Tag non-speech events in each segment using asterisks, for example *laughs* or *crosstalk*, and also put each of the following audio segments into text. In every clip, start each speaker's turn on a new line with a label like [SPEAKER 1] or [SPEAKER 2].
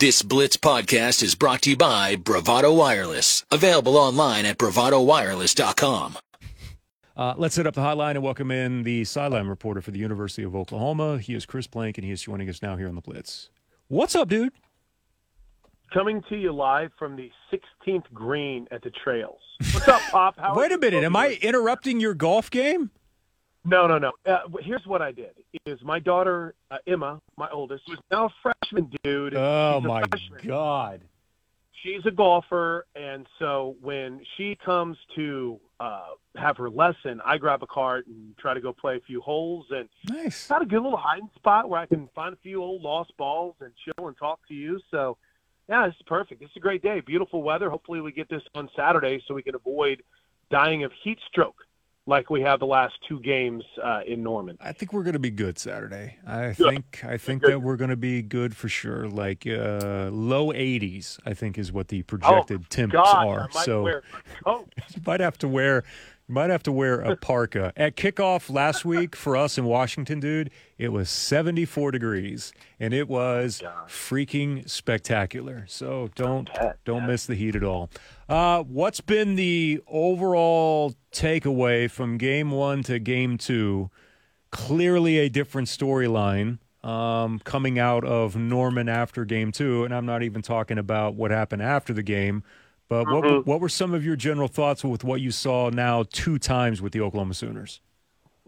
[SPEAKER 1] This Blitz podcast is brought to you by Bravado Wireless. Available online at bravadowireless.com.
[SPEAKER 2] Uh, let's set up the hotline and welcome in the sideline reporter for the University of Oklahoma. He is Chris Plank, and he is joining us now here on the Blitz. What's up, dude?
[SPEAKER 3] Coming to you live from the 16th green at the Trails. What's up, Pop? How *laughs*
[SPEAKER 2] Wait a minute. Am I interrupting your golf game?
[SPEAKER 3] No, no, no. Uh, here's what I did: is my daughter uh, Emma, my oldest, who's now a freshman, dude.
[SPEAKER 2] Oh my
[SPEAKER 3] freshman.
[SPEAKER 2] god!
[SPEAKER 3] She's a golfer, and so when she comes to uh, have her lesson, I grab a cart and try to go play a few holes, and
[SPEAKER 2] Nice.
[SPEAKER 3] got a good little hiding spot where I can find a few old lost balls and chill and talk to you. So, yeah, this is perfect. It's a great day, beautiful weather. Hopefully, we get this on Saturday so we can avoid dying of heat stroke like we have the last two games uh, in Norman.
[SPEAKER 2] I think we're going to be good Saturday. I
[SPEAKER 3] Good.
[SPEAKER 2] think I think
[SPEAKER 3] Good.
[SPEAKER 2] that we're going to be good for sure. Like uh, low 80s, I think is what the projected temps
[SPEAKER 3] Oh, God,
[SPEAKER 2] are. So *laughs* you might have to wear might have to wear a parka. *laughs* At kickoff last week for us in Washington, dude, it was 74 degrees and it was freaking spectacular. So don't don't miss the heat at all. Uh, what's been the overall takeaway from game 1 to game 2? Clearly a different storyline um, coming out of Norman after game 2 and I'm not even talking about what happened after the game. But what,
[SPEAKER 3] Mm-hmm.
[SPEAKER 2] what were some of your general thoughts with what you saw now two times with the Oklahoma Sooners?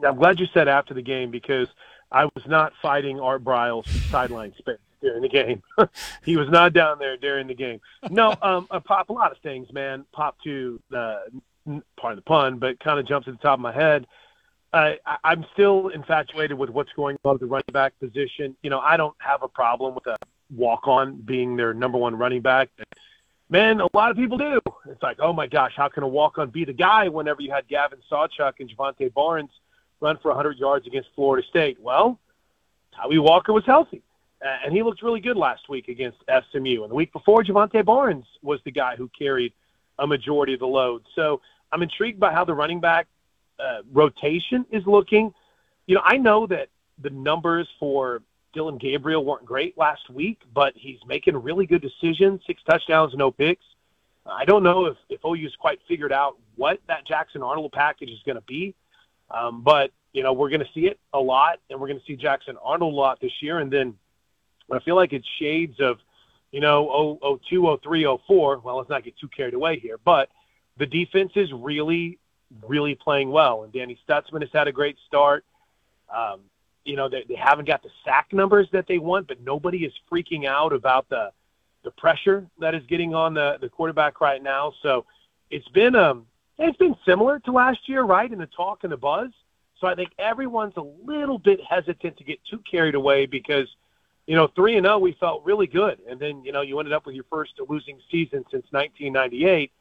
[SPEAKER 3] I'm glad you said after the game because I was not fighting Art Briles sideline space during the game. *laughs* he was not down there during the game. No, um, uh, pop a lot of things, man. Pop to uh, n- pardon the pun, but kind of jumps to the top of my head. Uh, I, I'm still infatuated with what's going on at the running back position. You know, I don't have a problem with a walk-on being their number one running back. Man, a lot of people do. It's like, oh my gosh, how can a walk-on be the guy whenever you had Gavin Sawchuk and Jovantae Barnes run for 100 yards against Florida State? Well, Tawee Walker was healthy, and he looked really good last week against SMU. And the week before, Jovantae Barnes was the guy who carried a majority of the load. So I'm intrigued by how the running back uh, rotation is looking. You know, I know that the numbers for Dillon Gabriel weren't great last week, but he's making really good decisions, six touchdowns, no picks. I don't know if, if OU's quite figured out what that Jackson Arnold package is going to be, um, but you know we're going to see it a lot, and we're going to see Jackson Arnold a lot this year. And then I feel like it's shades of, you know, 0, 02, 03, 04. Well, let's not get too carried away here, but the defense is really, really playing well, and Danny Stutsman has had a great start. Um, you know, they, they haven't got the sack numbers that they want, but nobody is freaking out about the the pressure that is getting on the, the quarterback right now. So it's been um it's been similar to last year, right? In the talk and the buzz. So I think everyone's a little bit hesitant to get too carried away because, you know, three and zero we felt really good, and then you know you ended up with your first losing season since 1998.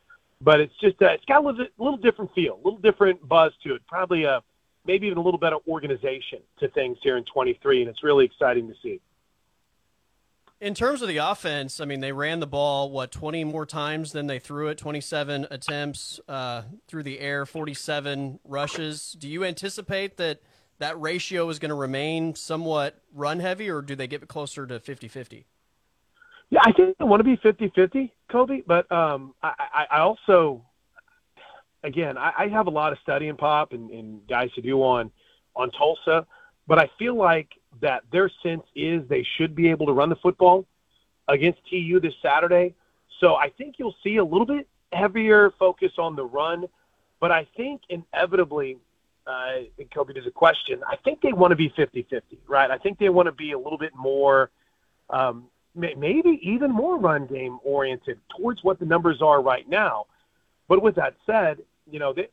[SPEAKER 3] But it's just uh, it's got a little, little different feel, a little different buzz to it. Probably a maybe even a little better organization to things here in 23, and it's really exciting to see.
[SPEAKER 4] In terms of the offense, I mean, they ran the ball, what, 20 more times than they threw it, 27 attempts uh, through the air, 47 rushes. Do you anticipate that that ratio is going to remain somewhat run heavy, or do they get closer to 50 50?
[SPEAKER 3] Yeah, I think they want to be 50-50, Kobe, but um, I, I also, again, I, I have a lot of studying pop and, and guys to do on on Tulsa, but I feel like that their sense is they should be able to run the football against TU this Saturday. So I think you'll see a little bit heavier focus on the run, but I think inevitably, uh, Kobe, there's a question. I think they want to be 50-50, right? I think they want to be a little bit more. Um, maybe even more run game oriented towards what the numbers are right now. But with that said, you know, they,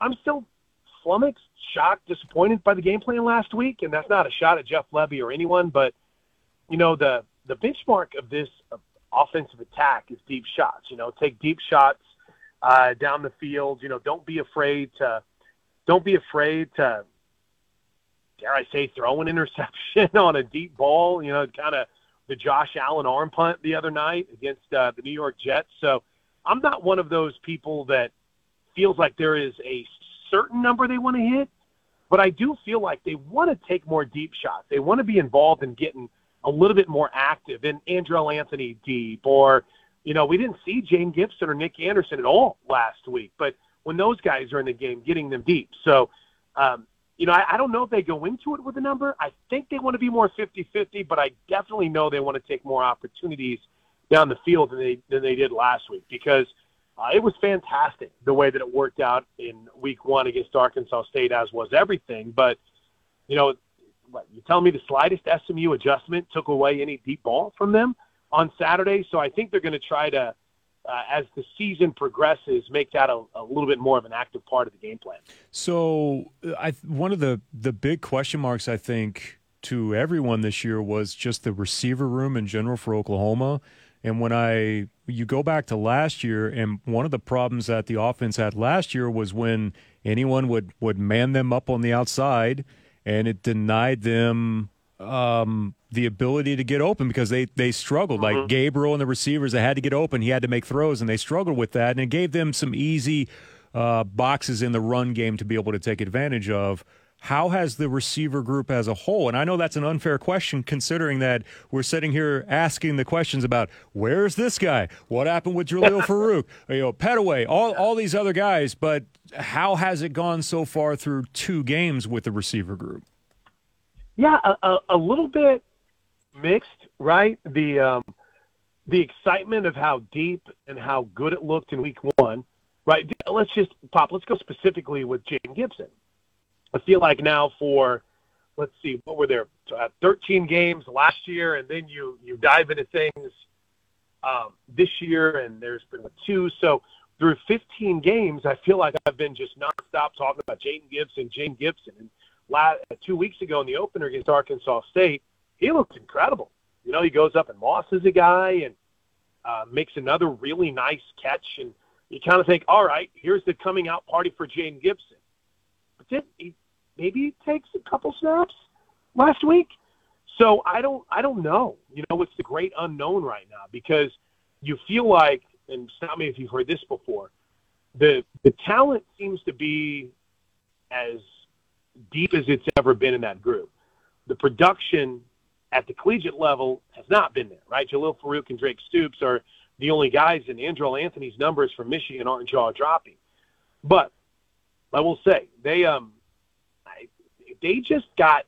[SPEAKER 3] I'm still flummoxed, shocked, disappointed by the game plan last week, and that's not a shot at Jeff Lebby or anyone, but you know, the the benchmark of this uh, offensive attack is deep shots. You know, take deep shots uh, down the field. You know, don't be afraid to don't be afraid to dare I say throw an *laughs* interception on a deep ball. You know, kind of the Josh Allen arm punt the other night against uh, the New York Jets. So I'm not one of those people that feels like there is a certain number they want to hit, but I do feel like they want to take more deep shots. They want to be involved in getting a little bit more active and Andrel Anthony deep or, you know, we didn't see Jayden Gibson or Nick Anderson at all last week, but when those guys are in the game, getting them deep. So, um, you know, I, I don't know if they go into it with a number. I think they want to be more 50-50, but I definitely know they want to take more opportunities down the field than they than they did last week because uh, it was fantastic the way that it worked out in Week One against Arkansas State, as was everything. But you know, what, you tell me the slightest SMU adjustment took away any deep ball from them on Saturday. So I think they're going to try to uh, as the season progresses, make that a, a, little bit more of an active part of the game plan.
[SPEAKER 2] So, I one of the the big question marks I think to everyone this year was just the receiver room in general for Oklahoma. And when I you go back to last year, and one of the problems that the offense had last year was when anyone would would man them up on the outside, and it denied them um, the ability to get open because they they struggled. Mm-hmm. Like Gabriel and the receivers, they had to get open. He had to make throws, and they struggled with that. And it gave them some easy uh, boxes in the run game to be able to take advantage of. How has the receiver group as a whole? And I know that's an unfair question considering that we're sitting here asking the questions about where's this guy? What happened with Jalil *laughs* Farooq? You know, Pettaway, all, all these other guys. But how has it gone so far through two games with the receiver group?
[SPEAKER 3] Yeah, a, a, a little bit mixed, right? The um, the excitement of how deep and how good it looked in week one, right? Let's just pop. Let's go specifically with Jayden Gibson. I feel like now for let's see, what were there? Uh, 13 games last year, and then you you dive into things um, this year, and there's been two. So through 15 games, I feel like I've been just nonstop talking about Jayden Gibson, Jayden Gibson. And last, two weeks ago in the opener against Arkansas State, he looked incredible. You know, he goes up and mosses a guy and uh, makes another really nice catch, and you kind of think, all right, here's the coming out party for Jayden Gibson. But then he maybe he takes a couple snaps last week. So I don't I don't know. You know, it's the great unknown right now because you feel like, and stop me if you've heard this before, the the talent seems to be as deep as it's ever been in that group. The production at the collegiate level has not been there, right? Jalil Farooq and Drake Stoops are the only guys, and Andrel Anthony's numbers from Michigan aren't jaw dropping. But I will say they um they just got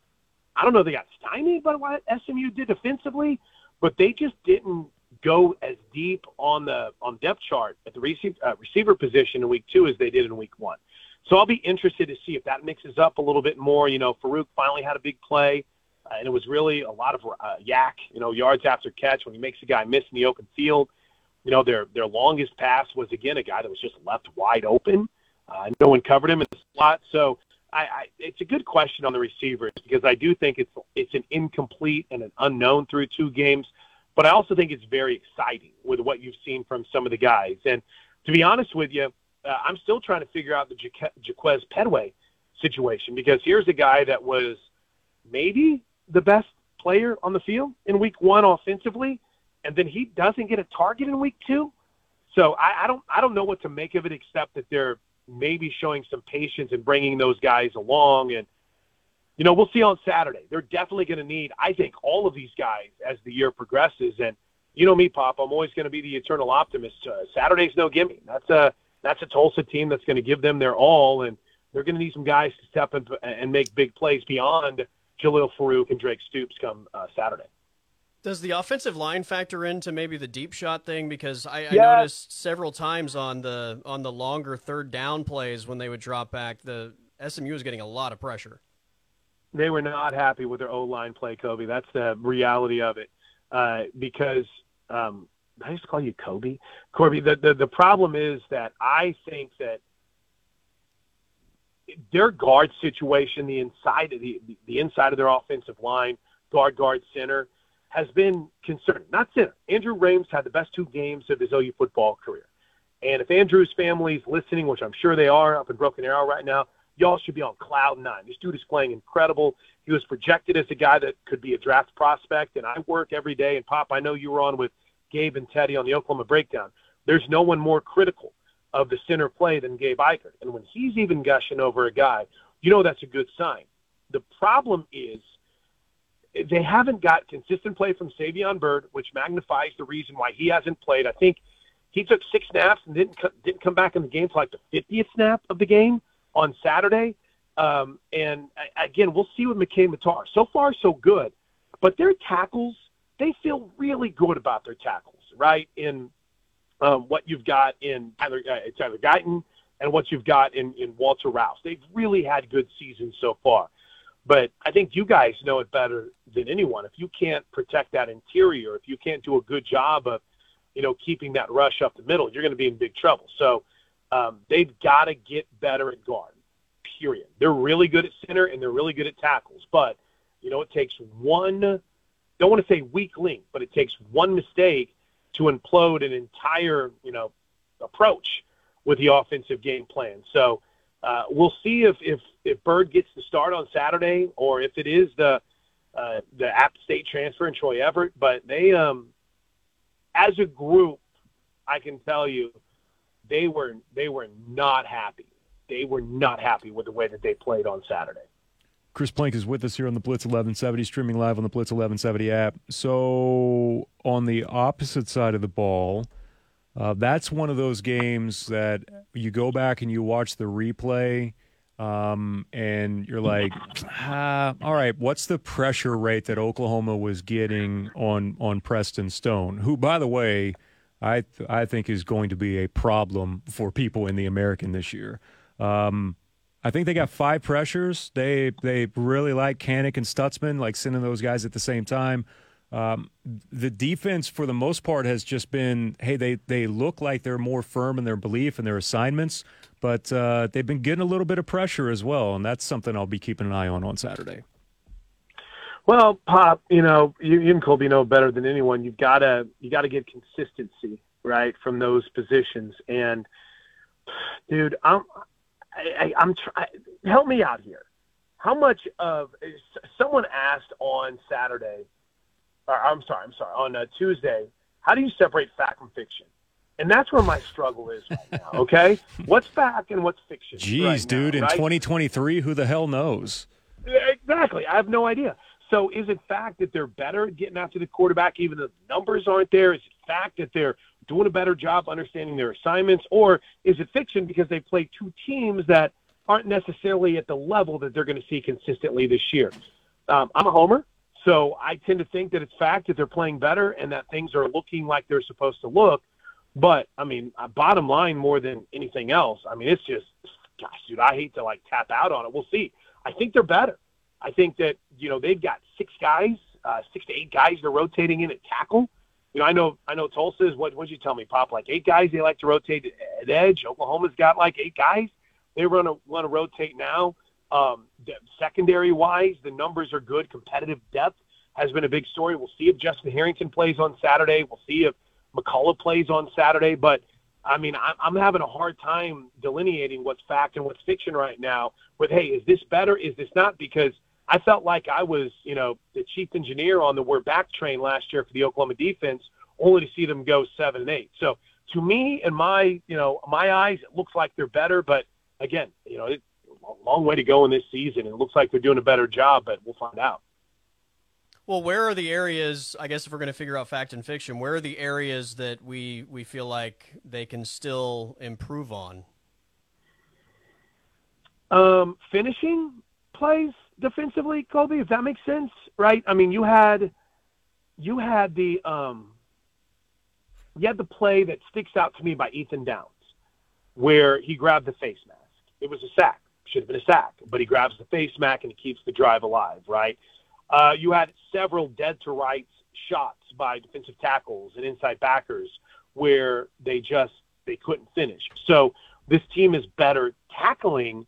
[SPEAKER 3] I don't know they got stymied by what SMU did defensively, but they just didn't go as deep on the on depth chart at the uh, receiver position in week two as they did in week one. So I'll be interested to see if that mixes up a little bit more. You know, Farooq finally had a big play uh, and it was really a lot of uh, YAC, you know, yards after catch when he makes a guy miss in the open field. You know, their their longest pass was again a guy that was just left wide open. Uh, no one covered him in the slot. So I, I, it's a good question on the receivers because I do think it's it's an incomplete and an unknown through two games, but I also think it's very exciting with what you've seen from some of the guys. And to be honest with you, uh, I'm still trying to figure out the Jaquaize Pettaway situation because here's a guy that was maybe the best player on the field in week one offensively, and then he doesn't get a target in week two. So I, I don't I don't know what to make of it except that they're maybe showing some patience and bringing those guys along and you know we'll see on Saturday. They're definitely going to need I think all of these guys as the year progresses and you know me Pop I'm always going to be the eternal optimist. Uh, Saturday's no gimme. That's a that's a Tulsa team that's going to give them their all and they're going to need some guys to step up and make big plays beyond Jalil Farooq and Drake Stoops come uh, Saturday.
[SPEAKER 4] Does the offensive line factor into maybe the deep shot thing? Because I, I yeah. noticed several times on the on the longer third down plays when they would drop back, the SMU was getting a lot of pressure.
[SPEAKER 3] They were not happy with their O line play, Kobe. That's the reality of it. Uh, because um, I used to call you Kobe, Corby. The, the the problem is that I think that their guard situation, the inside of the the inside of their offensive line, guard, guard, center, has been concerning. Not center. Andrew Raym had the best two games of his OU football career. And if Andrew's family's listening, which I'm sure they are up in Broken Arrow right now, y'all should be on cloud nine. This dude is playing incredible. He was projected as a guy that could be a draft prospect, and I work every day. And Pop, I know you were on with Gabe and Teddy on the Oklahoma Breakdown. There's no one more critical of the center play than Gabe Ikard. And when he's even gushing over a guy, you know that's a good sign. The problem is they haven't got consistent play from Savion Byrd, which magnifies the reason why he hasn't played. I think he took six snaps and didn't didn't come back in the game for like the 50th snap of the game on Saturday. Um, and again, we'll see with McKade Mettauer. So far, so good, but their tackles, they feel really good about their tackles, right? In um, what you've got in Tyler, uh, Tyler Guyton and what you've got in, in Walter Rouse. They've really had good seasons so far. But I think you guys know it better than anyone. If you can't protect that interior, if you can't do a good job of, you know, keeping that rush up the middle, you're going to be in big trouble. So um, they've got to get better at guard. Period. They're really good at center and they're really good at tackles. But you know, it takes one. Don't want to say weak link, but it takes one mistake to implode an entire, you know, approach with the offensive game plan. So uh, we'll see if, if if Byrd gets the start on Saturday or if it is the uh, the App State transfer and Troy Everett. But they, um, as a group, I can tell you, they were they were not happy. They were not happy with the way that they played on Saturday.
[SPEAKER 2] Chris Plank is with us here on the Blitz 1170, streaming live on the Blitz 1170 app. So, on the opposite side of the ball, uh, that's one of those games that you go back and you watch the replay, um, and you're like, ah, all right, what's the pressure rate that Oklahoma was getting on on Preston Stone, who, by the way, I th- I think is going to be a problem for people in the American this year. Um, I think they got five pressures. They they really like Kanak and Stutsman, like sending those guys at the same time. Um, the defense, for the most part, has just been hey, they they look like they're more firm in their belief and their assignments, but uh, they've been getting a little bit of pressure as well, and that's something I'll be keeping an eye on on Saturday.
[SPEAKER 3] Well, Pop, you know, you, you and Colby know better than anyone. You've got to you got to get consistency right from those positions, and dude, I'm I, I, am trying. Help me out here. How much of someone asked on Saturday? I'm sorry. I'm sorry. On uh, Tuesday, how do you separate fact from fiction? And that's where my struggle is right now. *laughs* Okay, what's fact and what's fiction?
[SPEAKER 2] Jeez,
[SPEAKER 3] right
[SPEAKER 2] dude,
[SPEAKER 3] now,
[SPEAKER 2] in
[SPEAKER 3] right?
[SPEAKER 2] 2023, who the hell knows?
[SPEAKER 3] Exactly. I have no idea. So is it fact that they're better at getting after the quarterback, even though the numbers aren't there? Is it fact that they're doing a better job understanding their assignments, or is it fiction because they play two teams that aren't necessarily at the level that they're going to see consistently this year? Um, I'm a homer, so I tend to think that it's fact that they're playing better and that things are looking like they're supposed to look. But I mean, uh, bottom line, more than anything else, I mean, it's just, gosh, dude, I hate to like tap out on it. We'll see. I think they're better. I think that you know they've got six guys, uh, six to eight guys they're rotating in at tackle. You know, I know I know Tulsa is what What'd you tell me, Pop? Like eight guys they like to rotate at edge. Oklahoma's got like eight guys they run to want to rotate now. Um, secondary wise, the numbers are good. Competitive depth has been a big story. We'll see if Justin Harrington plays on Saturday. We'll see if McCullough plays on Saturday. But I mean, I'm, I'm having a hard time delineating what's fact and what's fiction right now. With hey, is this better? Is this not? Because I felt like I was, you know, the chief engineer on the we're back train last year for the Oklahoma defense, only to see them go seven and eight. So to me, in my, you know, my eyes, it looks like they're better. But again, you know, it's a long way to go in this season. It looks like they're doing a better job, but we'll find out.
[SPEAKER 4] Well, where are the areas? I guess if we're going to figure out fact and fiction, where are the areas that we we feel like they can still improve on?
[SPEAKER 3] Um, finishing plays defensively, Colby, if that makes sense, right? I mean, you had you had the um, you had the play that sticks out to me by Ethan Downs, where he grabbed the face mask. It was a sack, should have been a sack, but he grabs the face mask and he keeps the drive alive, right? Uh, you had several dead to rights shots by defensive tackles and inside backers where they just they couldn't finish. So this team is better tackling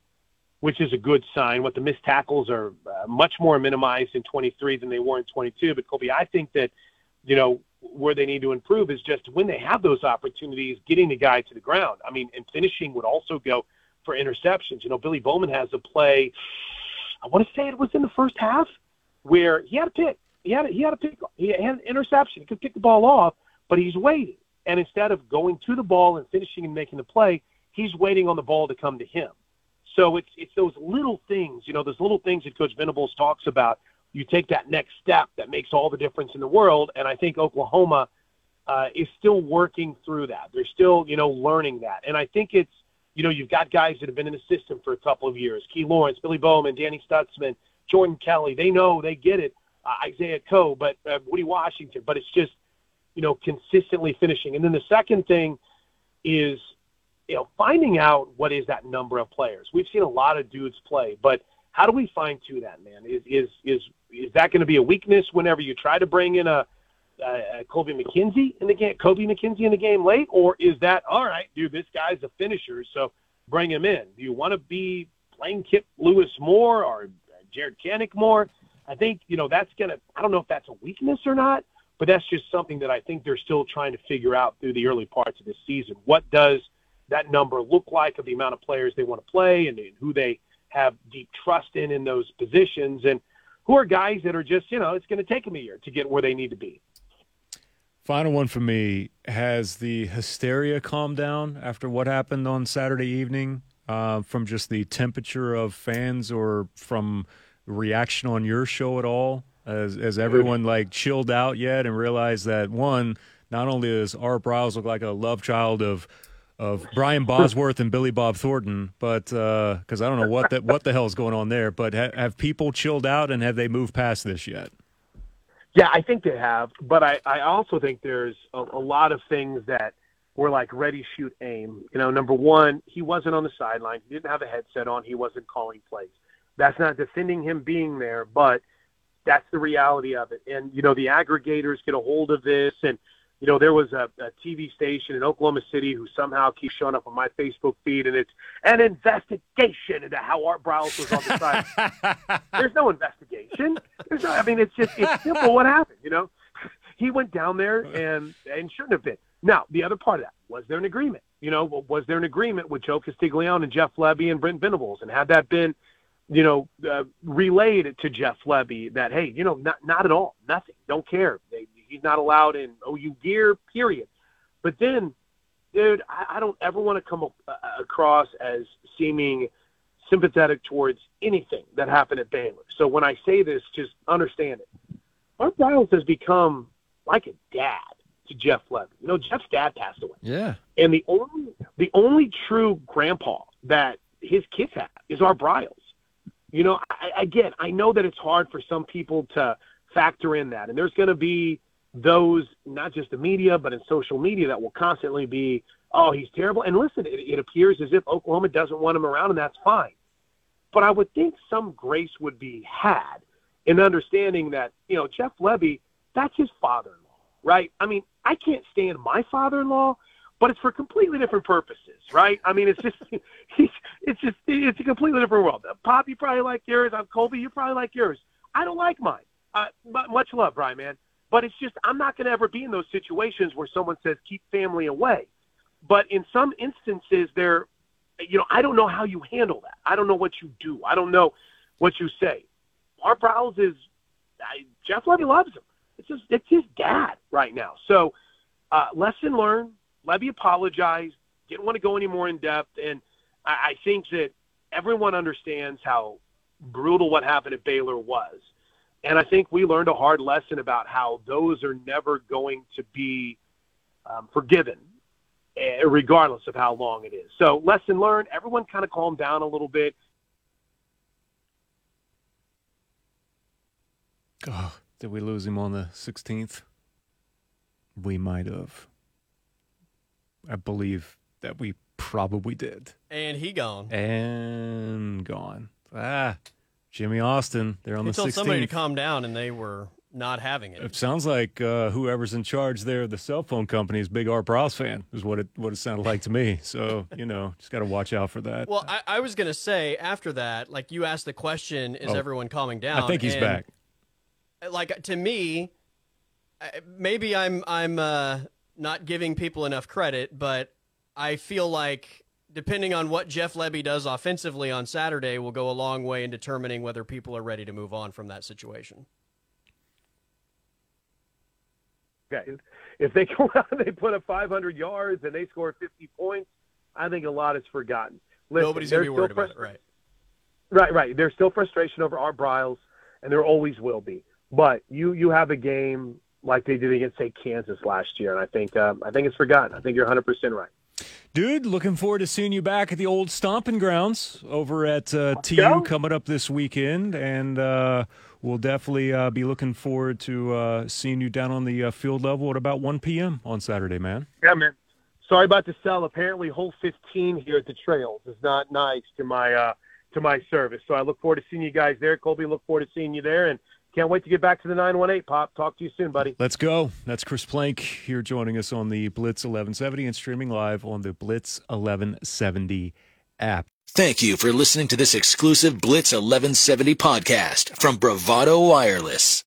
[SPEAKER 3] which is a good sign. What the missed tackles are uh, much more minimized in 23 than they were in 22. But Colby, I think that you know where they need to improve is just when they have those opportunities, getting the guy to the ground. I mean, and finishing would also go for interceptions. You know, Billy Bowman has a play. I want to say it was in the first half where he had a pick. He had a, he had a pick. He had an interception. He could pick the ball off, but he's waiting. And instead of going to the ball and finishing and making the play, he's waiting on the ball to come to him. So it's it's those little things, you know, those little things that Coach Venables talks about you take that next step that makes all the difference in the world. And I think Oklahoma uh, is still working through that. They're still, you know, learning that. And I think it's, you know, you've got guys that have been in the system for a couple of years: Key Lawrence, Billy Bowman, Danny Stutsman, Jordan Kelly. They know, they get it. Uh, Isaiah Coe, but uh, Woody Washington. But it's just, you know, consistently finishing. And then the second thing is, you know, finding out what is that number of players. We've seen a lot of dudes play, but how do we fine tune that, man? Is is is is that going to be a weakness whenever you try to bring in a, Uh, uh, a Kobie McKinzie in the game, Kobie McKinzie in the game late, or is that all right, dude? This guy's a finisher, so bring him in. Do you want to be playing Kip Lewis more or Jaren Kanak more? I think you know that's gonna. I don't know if that's a weakness or not, but that's just something that I think they're still trying to figure out through the early parts of this season. What does that number look like of the amount of players they want to play and, and who they have deep trust in in those positions, and who are guys that are just you know it's going to take them a year to get where they need to be.
[SPEAKER 2] Final one for me. Has the hysteria calmed down after what happened on Saturday evening uh, from just the temperature of fans or from reaction on your show at all? Has, everyone like chilled out yet and realized that one, not only does Art Briles look like a love child of of Brian Bosworth and Billy Bob Thornton, but because uh, I don't know what the, what the hell is going on there, but ha- have people chilled out and have they moved past this yet?
[SPEAKER 3] Yeah, I think they have, but I, I also think there's a, a lot of things that were like ready, shoot, aim. You know, number one, he wasn't on the sideline. He didn't have a headset on. He wasn't calling plays. That's not defending him being there, but that's the reality of it. And, you know, the aggregators get a hold of this and – you know, there was a, a TV station in Oklahoma City who somehow keeps showing up on my Facebook feed, and it's an investigation into how Art Briles was on the side. *laughs* There's no investigation. There's no. I mean, it's just it's simple. What happened? You know, he went down there and and shouldn't have been. Now, the other part of that was there an agreement? You know, was there an agreement with Joe Castiglione and Jeff Lebby and Brent Venables? And had that been, you know, uh, relayed to Jeff Lebby that hey, you know, not not at all, nothing, don't care. They, He's not allowed in OU gear, period. But then, dude, I, I don't ever want to come a, across as seeming sympathetic towards anything that happened at Baylor. So when I say this, just understand it. Art Briles has become like a dad to Jeff Lebby. You know, Jeff's dad passed away.
[SPEAKER 2] Yeah.
[SPEAKER 3] And the only the only true grandpa that his kids have is Art Briles. You know, I, again, I know that it's hard for some people to factor in that, and there's going to be those, not just the media, but in social media, that will constantly be, oh, he's terrible. And listen, it, it appears as if Oklahoma doesn't want him around, and that's fine. But I would think some grace would be had in understanding that, you know, Jeff Lebby, that's his father in law, right? I mean, I can't stand my father in law, but it's for completely different purposes, right? I mean, it's just, *laughs* it's just, it's a completely different world. Pop, you probably like yours. I'm Colby, you probably like yours. I don't like mine. Uh, much love, Brian, man. But it's just I'm not going to ever be in those situations where someone says keep family away. But in some instances, there, you know, I don't know how you handle that. I don't know what you do. I don't know what you say. Art Briles is I, Jeff Lebby loves him. It's just it's his dad right now. So uh, lesson learned. Lebby apologized. Didn't want to go any more in depth, and I, I think that everyone understands how brutal what happened at Baylor was. And I think we learned a hard lesson about how those are never going to be um, forgiven, eh, regardless of how long it is. So, lesson learned. Everyone kind of calmed down a little bit.
[SPEAKER 2] Oh, did we lose him on the 16th? We might have. I believe that we probably did.
[SPEAKER 4] And he gone.
[SPEAKER 2] And gone. Ah. Jimmy Austin. They're on
[SPEAKER 4] he
[SPEAKER 2] the
[SPEAKER 4] told
[SPEAKER 2] 16th.
[SPEAKER 4] somebody to calm down, and they were not having it.
[SPEAKER 2] It sounds like uh, whoever's in charge there, the cell phone company, is big Art Briles fan. Is what it what it sounded like to me. So you know, just got to watch out for that.
[SPEAKER 4] Well, I, I, was gonna say after that, like you asked the question, is oh, everyone calming down?
[SPEAKER 2] I think he's
[SPEAKER 4] and,
[SPEAKER 2] back.
[SPEAKER 4] Like to me, maybe I'm I'm uh, not giving people enough credit, but I feel like depending on what Jeff Lebby does offensively on Saturday, will go a long way in determining whether people are ready to move on from that situation.
[SPEAKER 3] Okay. If they *laughs* go out and they put up 500 yards and they score 50 points, I think a lot is forgotten.
[SPEAKER 4] Listen, Nobody's going to be worried about it, right?
[SPEAKER 3] Right, right. There's still frustration over Art Briles. and there always will be. But you you have a game like they did against say Kansas last year, and I think um, I think it's forgotten. I think you're 100 percent right.
[SPEAKER 2] Dude, looking forward to seeing you back at the old stomping grounds over at uh, TU
[SPEAKER 3] go.
[SPEAKER 2] coming up this weekend, and uh, we'll definitely uh, be looking forward to uh, seeing you down on the uh, field level at about 1 p.m. on Saturday, man.
[SPEAKER 3] Yeah, man. Sorry about the sell. Apparently, hole 15 here at the Trails is not nice to my uh, to my service. So I look forward to seeing you guys there. Colby, look forward to seeing you there, and can't wait to get back to the 918. Pop, talk to you soon, buddy.
[SPEAKER 2] Let's go. That's Chris Plank here joining us on the Blitz 1170 and streaming live on the Blitz 1170 app.
[SPEAKER 1] Thank you for listening to this exclusive Blitz 1170 podcast from Bravado Wireless.